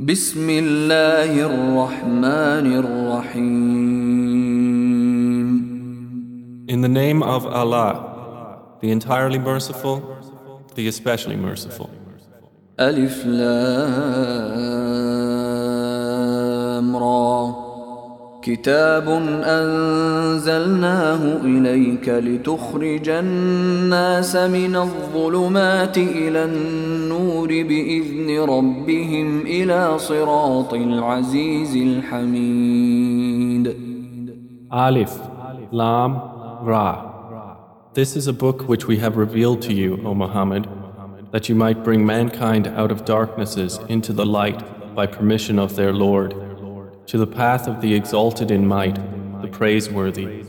بسم الله الرحمن الرحيم In the name of Allah, the entirely merciful, the especially merciful. ألف لام كتاب أنزلناه إليك لتخرج الناس من الظلمات إلى النور بإذن ربهم إلى صراط العزيز الحميد Alif, Lam, Ra. This is a book which we have revealed to you, O Muhammad, that you might bring mankind out of darknesses into the light by permission of their Lord, to the path of the exalted in might, the praiseworthy.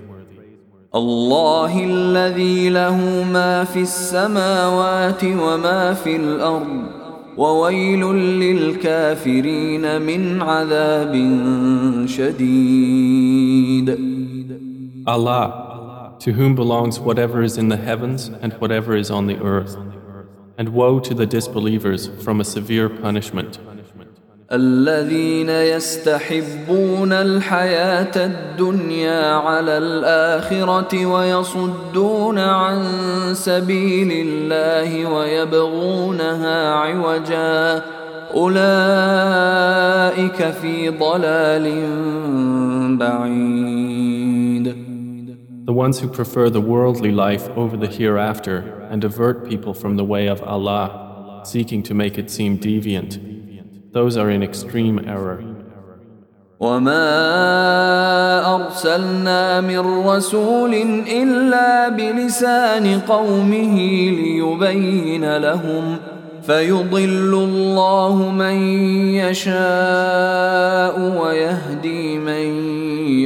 الله الذي له ما في السماوات وما في الأرض وويل للكافرين من عذاب شديد Allah, to whom belongs whatever is in the heavens and whatever is on the earth. And woe to the disbelievers from a severe punishment. الذين يستحبون الحياة الدنيا على الآخرة ويصدون عن سبيل الله ويبغونها عوجا أولئك في ضلال بعيد The ones who prefer the worldly life over the hereafter and divert people from the way of Allah, seeking to make it seem deviant, those are in extreme error. وما أرسلنا من رسول إلا بلسان قومه ليبين لهم فيضل الله من يشاء ويهدي من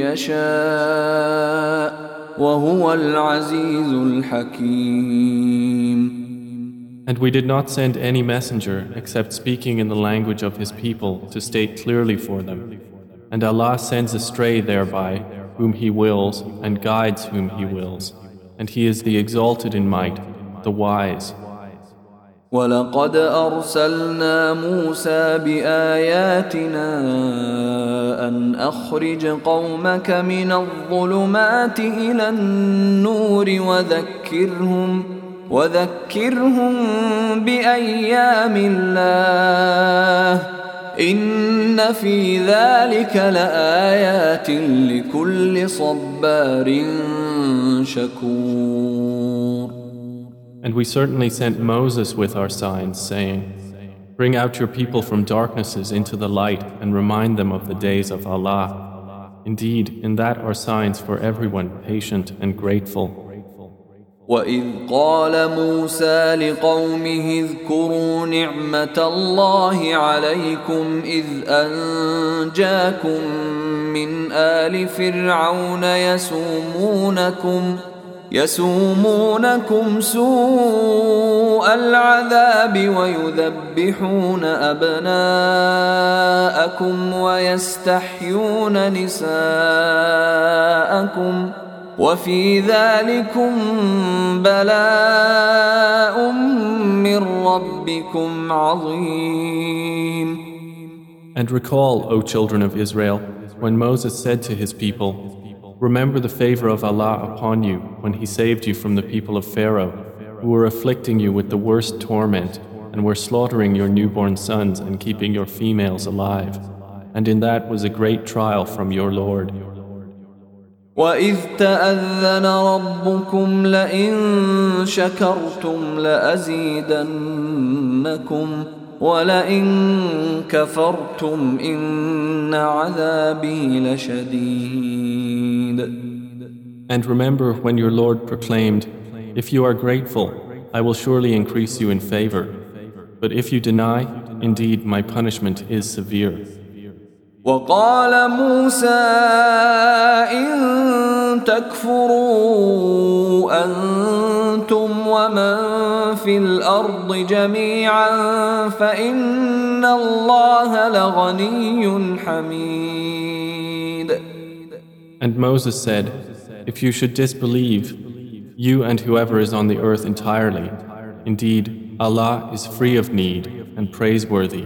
يشاء وهو العزيز الحكيم And we did not send any messenger except speaking in the language of his people to state clearly for them. And Allah sends astray thereby whom He wills and guides whom He wills. And He is the exalted in might, the wise. ولقد أرسلنا موسى بآياتنا أن أخرج قومك من الظلمات إلى النور وذكرهم وذكرهم بأيام الله إن في ذلك لآيات لكل صبار شكور And we certainly sent Moses with our signs, saying, Bring out your people from darknesses into the light and remind them of the days of Allah. Indeed, in that are signs for everyone patient and grateful. وإذ قال موسى لقومه اذكروا نعمة الله عليكم إذ أنجاكم من آل فرعون يسومونكم يسومونكم سوء العذاب ويذبحون أبناءكم ويستحيون نساءكم وفي ذلكم بلاء من ربكم عظيم And recall, O children of Israel, when Moses said to his people, Remember the favor of Allah upon you when He saved you from the people of Pharaoh, who were afflicting you with the worst torment and were slaughtering your newborn sons and keeping your females alive. And in that was a great trial from your Lord. وإذ تأذن ربكم لئن شكرتم لأزيدنكم ولئن كفرتم إن عذابي لشديد And remember when your Lord proclaimed, If you are grateful, I will surely increase you in favor. But if you deny, indeed my punishment is severe. وقال موسى إن تكفروا أنتم ومن في الأرض جميعا فإن الله لغني حميد And Moses said, If you should disbelieve, you and whoever is on the earth entirely, indeed Allah is free of need and praiseworthy.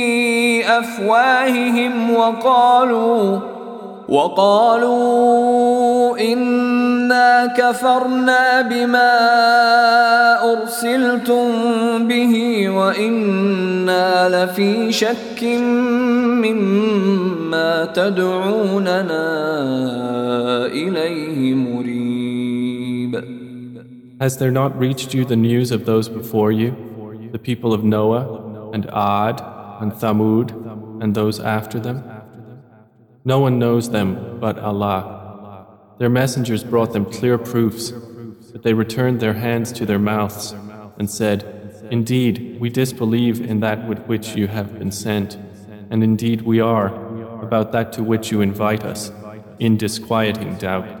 أفواههم وقالوا وقالوا إنا كفرنا بما أرسلتم به وإنا لفي شك مما تدعوننا إليه مريب. Has there not reached you the news of those before you, the people of Noah and Ad? And Thamud and those after them? No one knows them but Allah. Their messengers brought them clear proofs, but they returned their hands to their mouths and said, Indeed, we disbelieve in that with which you have been sent, and indeed we are about that to which you invite us, in disquieting doubt.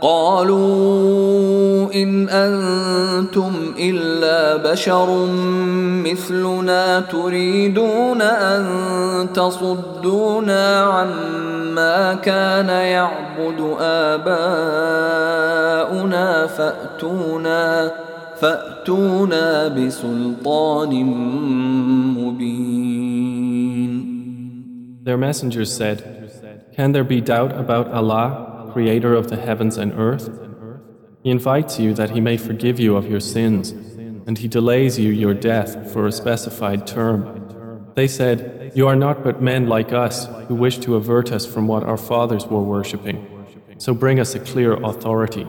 قالوا إن أنتم إلا بشر مثلنا تريدون أن تصدونا عما كان يعبد آباؤنا فأتونا فأتونا بسلطان مبين. Their messengers said, Can there be doubt about Allah? Creator of the heavens and earth. He invites you that he may forgive you of your sins, and he delays you your death for a specified term. They said, You are not but men like us who wish to avert us from what our fathers were worshipping. So bring us a clear authority.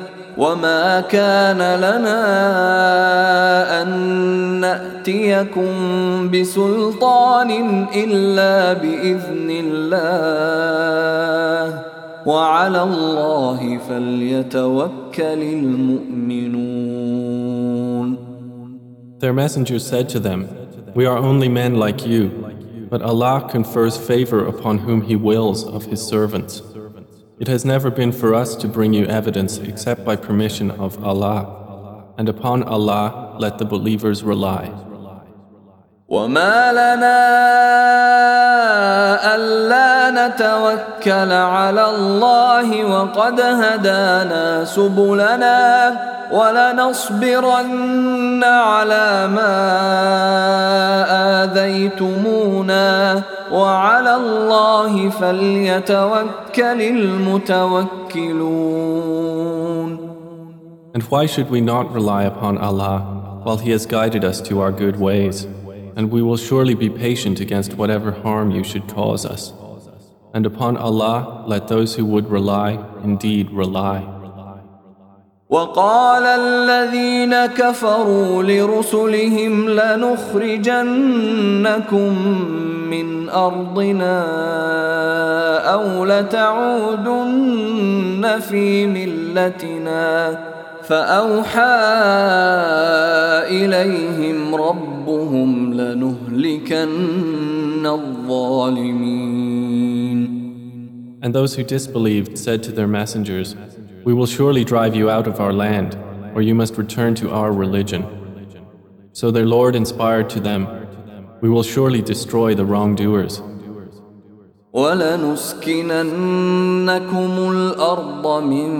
وما كان لنا أن نأتيكم بسلطان إلا بإذن الله وعلى الله فليتوكل المؤمنون Their messengers said to them, We are only men like you, but Allah confers favor upon whom He wills of His servants. It has never been for us to bring you evidence except by permission of Allah, and upon Allah let the believers rely. وما لنا ألا نتوكل على الله وقد هدانا سبلنا ولنصبرن على ما آذيتمونا وعلى الله فليتوكل المتوكلون And why should we not rely upon Allah while He has guided us to our good ways? And we will surely be patient against whatever harm you should cause us. And upon Allah let those who would rely indeed rely. وقال الذين كفروا لرسلهم لنخرجنكم من ارضنا او لتعودن في ملتنا فاوحى اليهم ربهم لنهلكن الظالمين And those who disbelieved said to their messengers, We will surely drive you out of our land, or you must return to our religion. So their Lord inspired to them, We will surely destroy the wrongdoers. ولنسكننكم الأرض من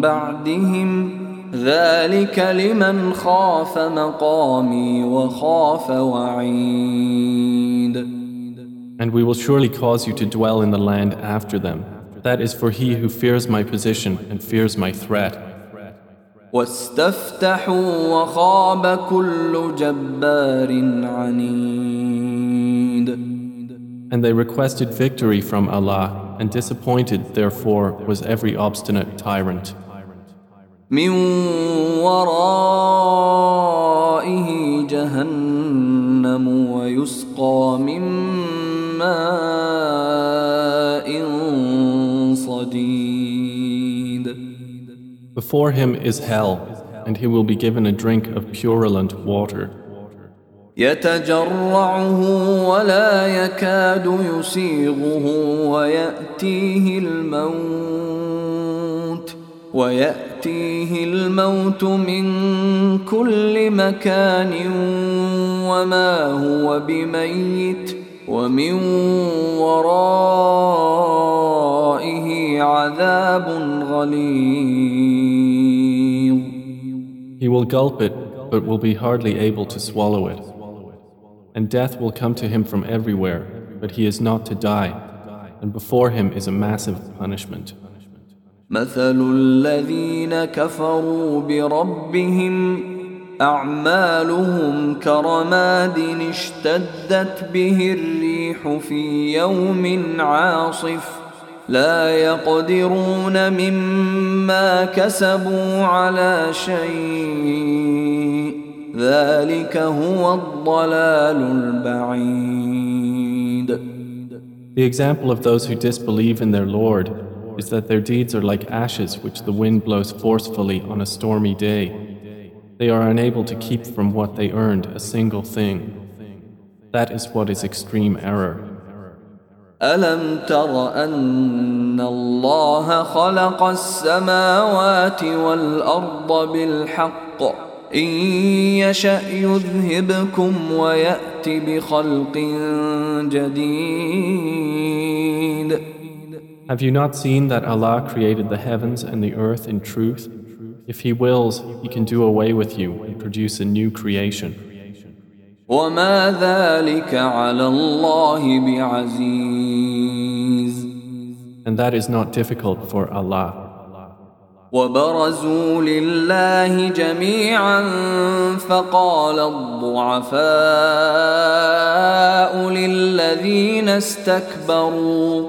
بعدهم ذلك لمن خاف مقامي وخاف وعيد And we will surely cause you to dwell in the land after them. That is for he who fears my position and fears my threat. واستفتحوا وخاب كل جبار عنيد And they requested victory from Allah, and disappointed, therefore, was every obstinate tyrant. من ورائه جهنم ويسقى من ماء صديد Before him is hell, and he will be given a drink of purulent water. يتجرعه ولا يكاد يسيغه ويأتيه الموت ويأتيه الموت من كل مكان وما هو بميت ومن ورائه عذاب غليظ He will gulp it, but will be hardly able to swallow it. And death will come to him from everywhere, but he is not to die, and before him is a massive punishment. مثل الذين كفروا بربهم أعمالهم كرماد اشتدت به الريح في يوم عاصف لا يقدرون مما كسبوا على شيء ذلك هو الضلال البعيد. The example of those who disbelieve in their Lord is that their deeds are like ashes which the wind blows forcefully on a stormy day. They are unable to keep from what they earned a single thing. That is what is extreme error. ألم تر أن الله خلق السماوات والأرض بالحق إن يشأ يذهبكم ويأت بخلق جديد Have you not seen that Allah created the heavens and the earth in truth? If He wills, He can do away with you and produce a new creation. وما ذلك على الله بعزيز And that is not difficult for Allah. وبرزوا لله جميعا فقال الضعفاء للذين استكبروا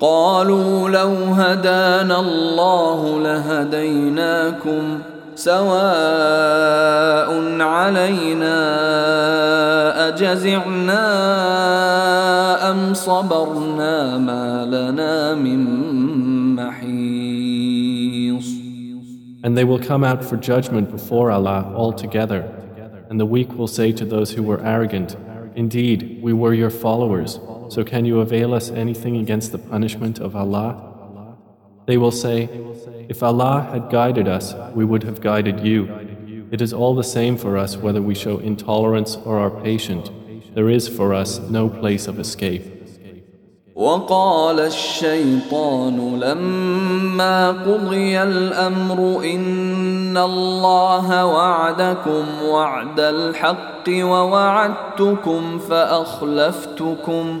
قالوا لو هدانا الله لهديناكم سواء علينا أجزعنا أم صبرنا ما لنا من محيص And they will come out for judgment before Allah all together. And the weak will say to those who were arrogant, Indeed, we were your followers, so can you avail us anything against the punishment of Allah? They will say, If Allah had guided us, we would have guided you. It is all the same for us whether we show intolerance or are patient. There is for us no place of escape. وقال الشيطان لما قضي الامر ان الله وعدكم وعد الحق ووعدتكم فاخلفتكم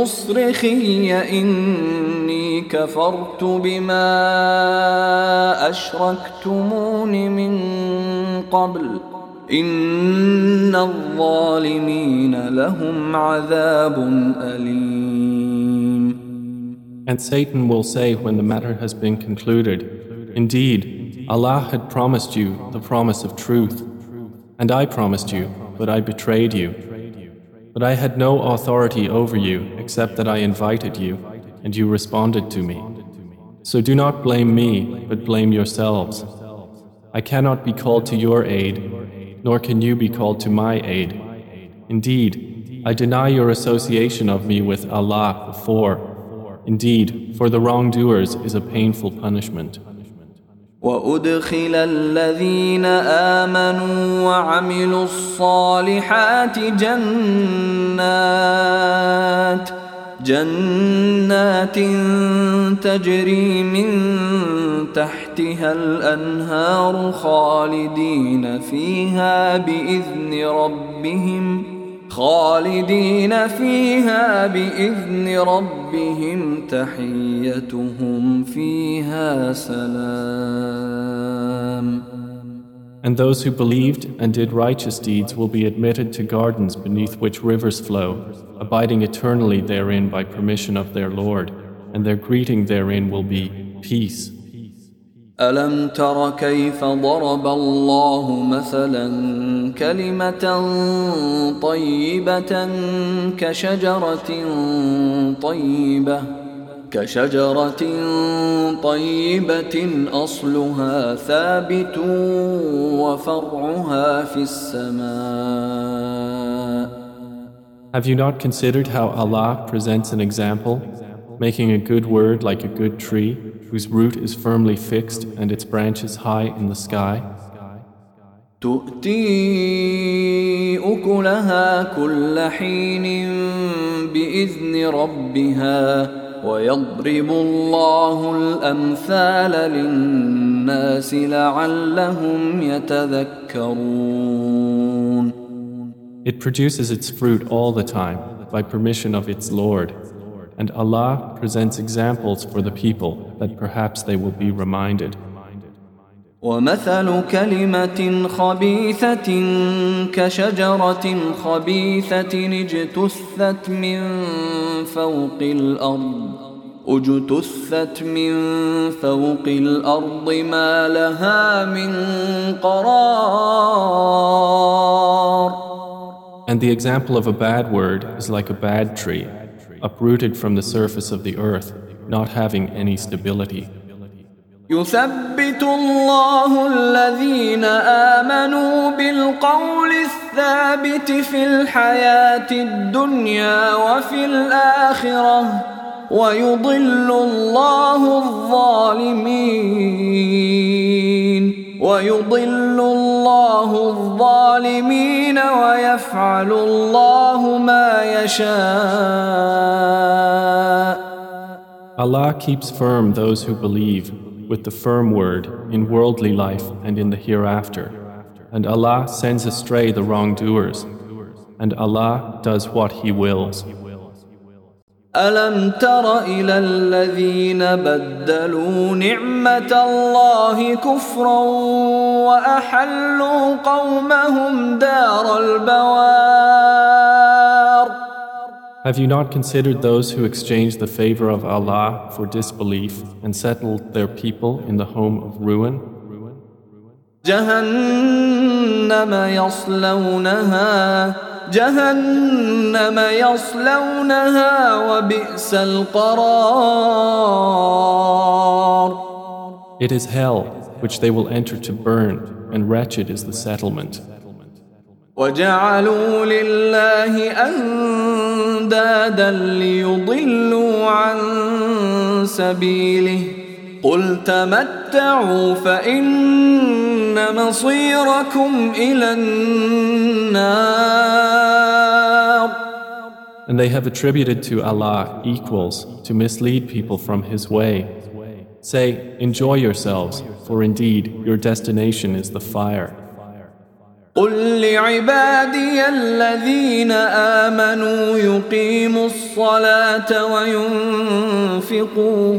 بمصرخي اني كفرت بما اشركتمون من قبل إن الظالمين لهم عذاب أليم And Satan will say when the matter has been concluded, Indeed, Allah had promised you the promise of truth, and I promised you, but I betrayed you. But I had no authority over you except that I invited you, and you responded to me. So do not blame me, but blame yourselves. I cannot be called to your aid, nor can you be called to my aid. Indeed, I deny your association of me with Allah before. Indeed, for the wrongdoers is a painful punishment. وأدخل الذين آمنوا وعملوا الصالحات جنات جنات تجري من تحتها الأنهار خالدين فيها بإذن ربهم. خالدين فيها بإذن ربهم تحيتهم فيها سلام And those who believed and did righteous deeds will be admitted to gardens beneath which rivers flow, abiding eternally therein by permission of their Lord, and their greeting therein will be peace. ألم تر كيف ضرب الله مثلا كلمة طيبة كشجرة طيبة كشجرة طيبة أصلها ثابت وفرعها في السماء Have you not considered how Allah presents an example, making a good word like a good tree, whose root is firmly fixed and its branches high in the sky? تؤتي أكلها كل حين بإذن ربها ويضرب الله الأمثال للناس لعلهم يتذكرون It produces its fruit all the time by permission of its Lord. And Allah presents examples for the people that perhaps they will be reminded. ومثل كلمة خبيثة كشجرة خبيثة اجتثت من فوق الأرض اجتثت من فوق الأرض ما لها من قرار And the example of a bad word is like a bad tree, uprooted from the surface of the earth, not having any stability. يثبت الله الذين آمنوا بالقول الثابت في الحياة الدنيا وفي الآخرة ويضل الله الظالمين ويضل الله الظالمين ويفعل الله ما يشاء Allah keeps firm those who believe with the firm word in worldly life and in the hereafter. And Allah sends astray the wrongdoers. And Allah does what He wills. ألم تر إلى الذين بدلوا نعمة الله كفرا وأحلوا قومهم دار البوار Have you not considered those who exchanged the favor of Allah for disbelief and settled their people in the home of ruin? جهنم يصلونها جهنم يصلونها وبئس القرار It is hell which they will enter to burn, and wretched is the settlement. وجعلوا لله أندادا ليضلوا عن سبيله قل تمتعوا فإن مصيركم إلى النار And they have attributed to Allah equals to mislead people from His way. Say, enjoy yourselves, for indeed your destination is the fire. قل لعبادي الذين آمنوا يقيموا الصلاة وينفقوا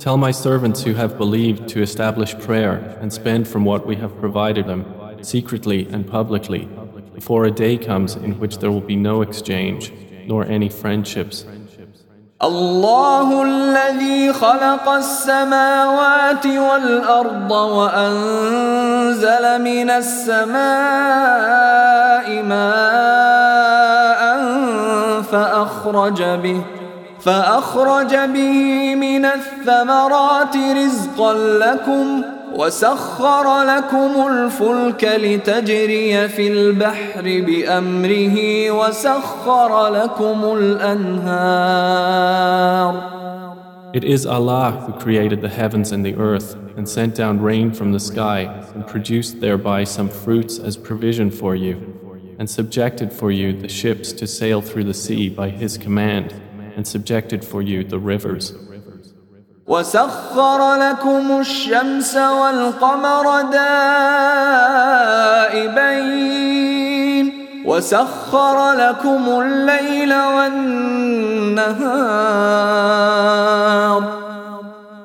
tell my servants who have believed to establish prayer and spend from what we have provided them, secretly and publicly, before a day comes in which there will be no exchange, nor any friendships. الله الذي خلق السماوات والأرض وأنزل من السماء ماء فأخرج به فأخرج به من الثمرات رزقا لكم وسخر لكم الفلك لتجري في البحر بأمره وسخر لكم الأنهار It is Allah who created the heavens and the earth and sent down rain from the sky and produced thereby some fruits as provision for you and subjected for you the ships to sail through the sea by His command and subjected for you the rivers. وسخر لكم الشمس والقمر دائبين وسخر لكم الليل والنهار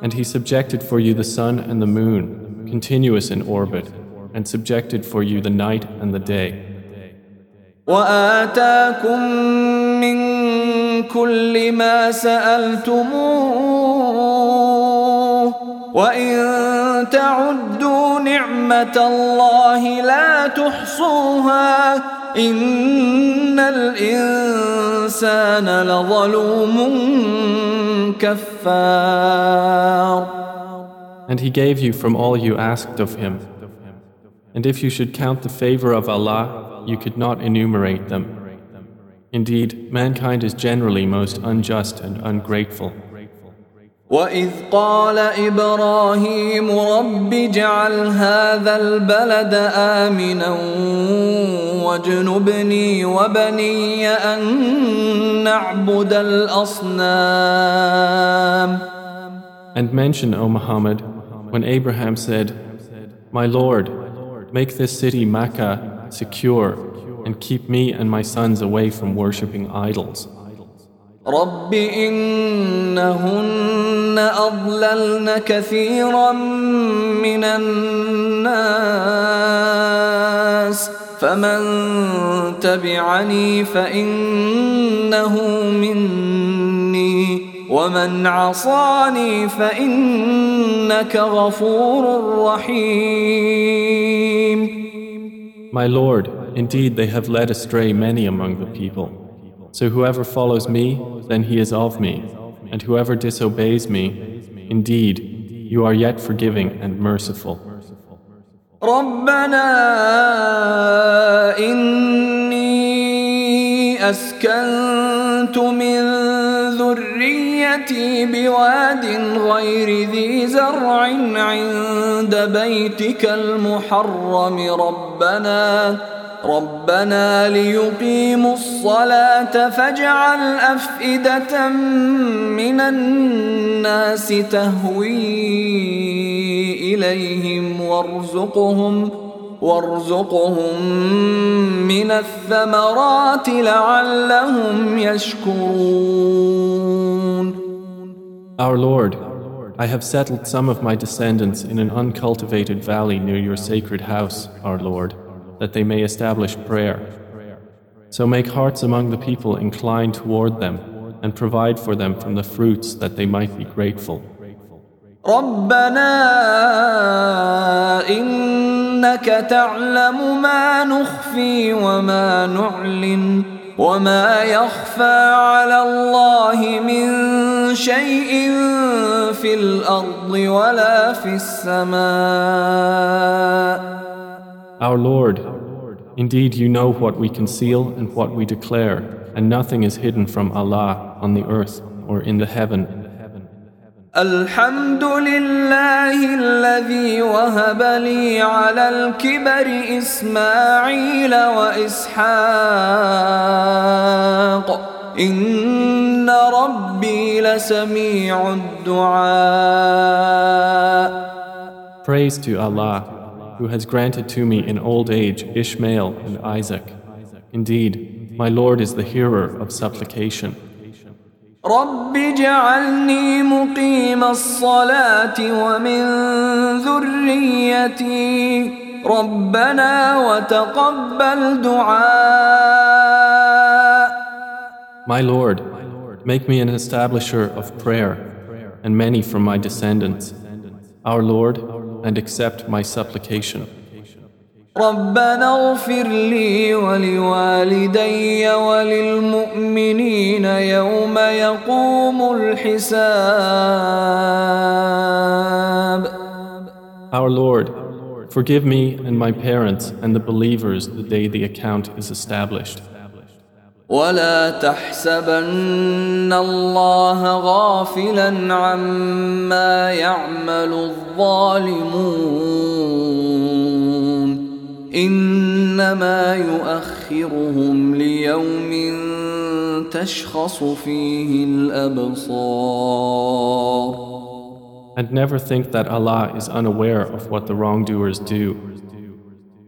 And he subjected for you the sun and the moon, continuous in orbit, and subjected for you the night and the day. وآتاكم من كل ما سألتموه وإن تعدوا نعمة الله لا تحصوها إن الإنسان لظلوم كفار And he gave you from all you asked of him. And if you should count the favor of Allah, you could not enumerate them. Indeed, mankind is generally most unjust and ungrateful. وإذ قال إبراهيم رب اجعل هذا البلد آمنا واجنبني وبني أن نعبد الأصنام And mention, O Muhammad, when Abraham said, My Lord, make this city Makkah secure and keep me and my sons away from worshipping idols. رب إنهن أضللن كثيرا من الناس فمن تبعني فإنه مني ومن عصاني فإنك غفور رحيم My Lord, indeed they have led astray many among the people. So whoever follows me, then he is of me, and whoever disobeys me, indeed, you are yet forgiving and merciful. ربنا إني أسكنت من ذريتي بواد غير ذي زرع عند بيتك المحرم. ربنا ربنا ليقيموا الصلاة فاجعل أفئدة من الناس تهوي إليهم وارزقهم. وارزقهم من الثمرات لعلهم يشكرون Our Lord, I have settled some of my descendants in an uncultivated valley near your sacred house, our Lord, that they may establish prayer. So make hearts among the people incline toward them and provide for them from the fruits that they might be grateful. ربنا إنك تعلم ما نخفي وما نعلن وما يخفى على الله من شيء في الأرض ولا في السماء Our Lord, indeed you know what we conceal and what we declare, and nothing is hidden from Allah on the earth or in the heaven. الحمد لله الذي وهب لي على الكبر إسماعيل وإسحاق إن ربي لسميع الدعاء Praise to Allah, who has granted to me in old age Ishmael and Isaac. Indeed, my Lord is the hearer of supplication. رب اجعلني مقيم الصلاة ومن ذريتي ربنا وتقبل دعاء My Lord, make me an establisher of prayer and many from my descendants. Our Lord, and accept my supplication. ربنا اغفر لي ولوالدي وللمؤمنين يوم يقوم الحساب Our Lord, forgive me and my parents and the believers the day the account is established. ولا تحسبن الله غافلا عما يعمل الظالمون انما يؤخرهم ليوم تشخص فيه الابصار And never think that Allah is unaware of what the wrongdoers do.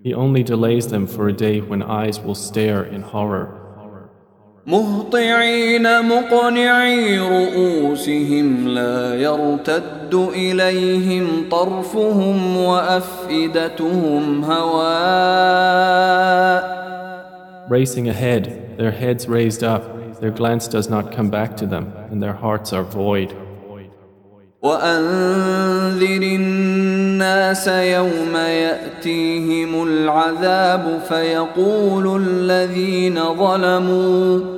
He only delays them for a day when eyes will stare in horror. مهطعين مقنعي رؤوسهم لا يرتد إليهم طرفهم وأفئدتهم هواء Racing ahead, their heads raised up, their glance does not come back to them, and their hearts are void. وأنذر الناس يوم يأتيهم العذاب فيقول الذين ظلموا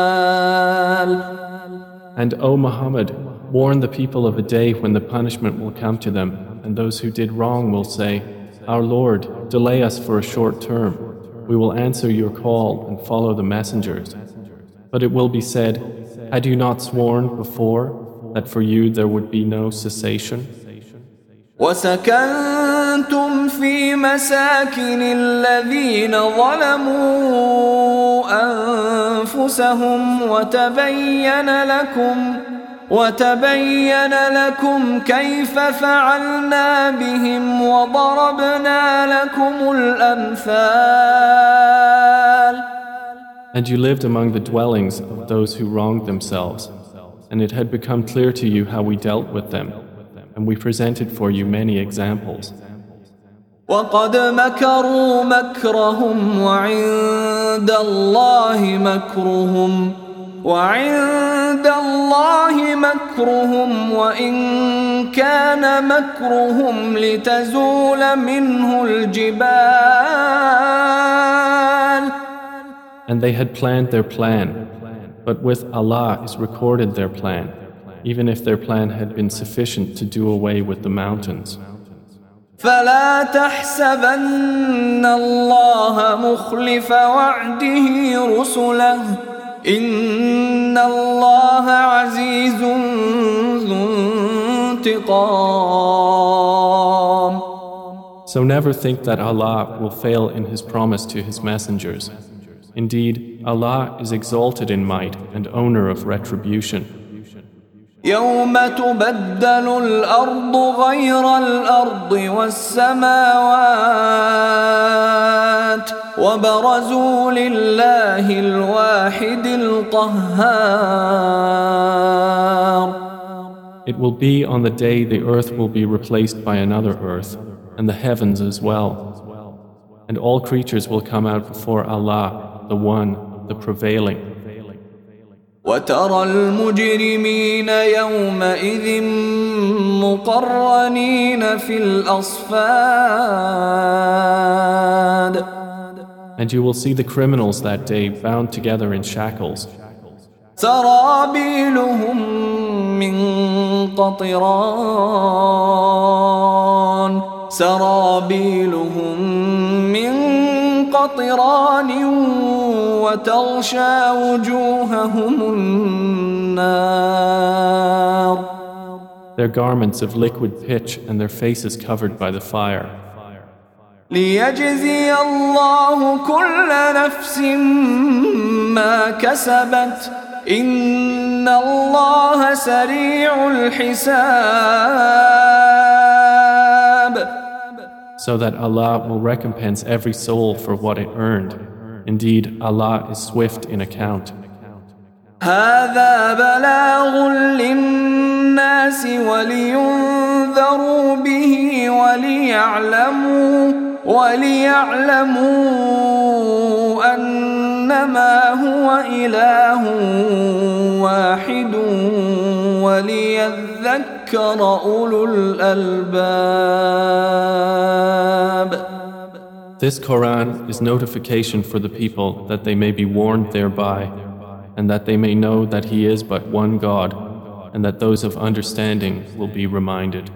And O Muhammad, warn the people of a day when the punishment will come to them, and those who did wrong will say, Our Lord, delay us for a short term. We will answer your call and follow the messengers. But it will be said, Had you not sworn before that for you there would be no cessation? وسكنتم في مساكن الذين ظلموا أنفسهم وتبين لكم وتبين لكم كيف فعلنا بهم وضربنا لكم الأمثال And you lived among the dwellings of those who wronged themselves, and it had become clear to you how we dealt with them, and we presented for you many examples. وقد مكروا مكرهم وعند الله مكرهم وعند الله مكرهم وإن كان مكرهم لتزول منه الجبال And they had planned their plan, but with Allah is recorded their plan, even if their plan had been sufficient to do away with the mountains. فلا تحسبن الله مخلف وعده رسله إن الله عزيز ذو انتقام So never think that Allah will fail in His promise to His messengers. Indeed, Allah is exalted in might and owner of retribution. يوم تبدل الأرض غير الأرض والسماوات وبرزوا لله الواحد القهار It will be on the day the earth will be replaced by another earth, and the heavens as well. And all creatures will come out before Allah, the One, the Prevailing. وترى المجرمين يومئذ مقرنين في الأصفاد And you will see the criminals that day bound together in shackles. سرابيلهم من قطران سرابيلهم من قطران وتغشى وجوههم النار. Their garments of liquid pitch and their faces covered by the fire. ليجزي الله كل نفس ما كسبت. إن الله سريع الحساب. So that Allah will recompense every soul for what it earned. Indeed, Allah is swift in account. هذا بلاغ للناس ولينذروا به وليعلموا وليعلموا أنما هو إله واحد وليذكر أولو الألباب This Quran is notification for the people that they may be warned thereby, and that they may know that He is but one God, and that those of understanding will be reminded.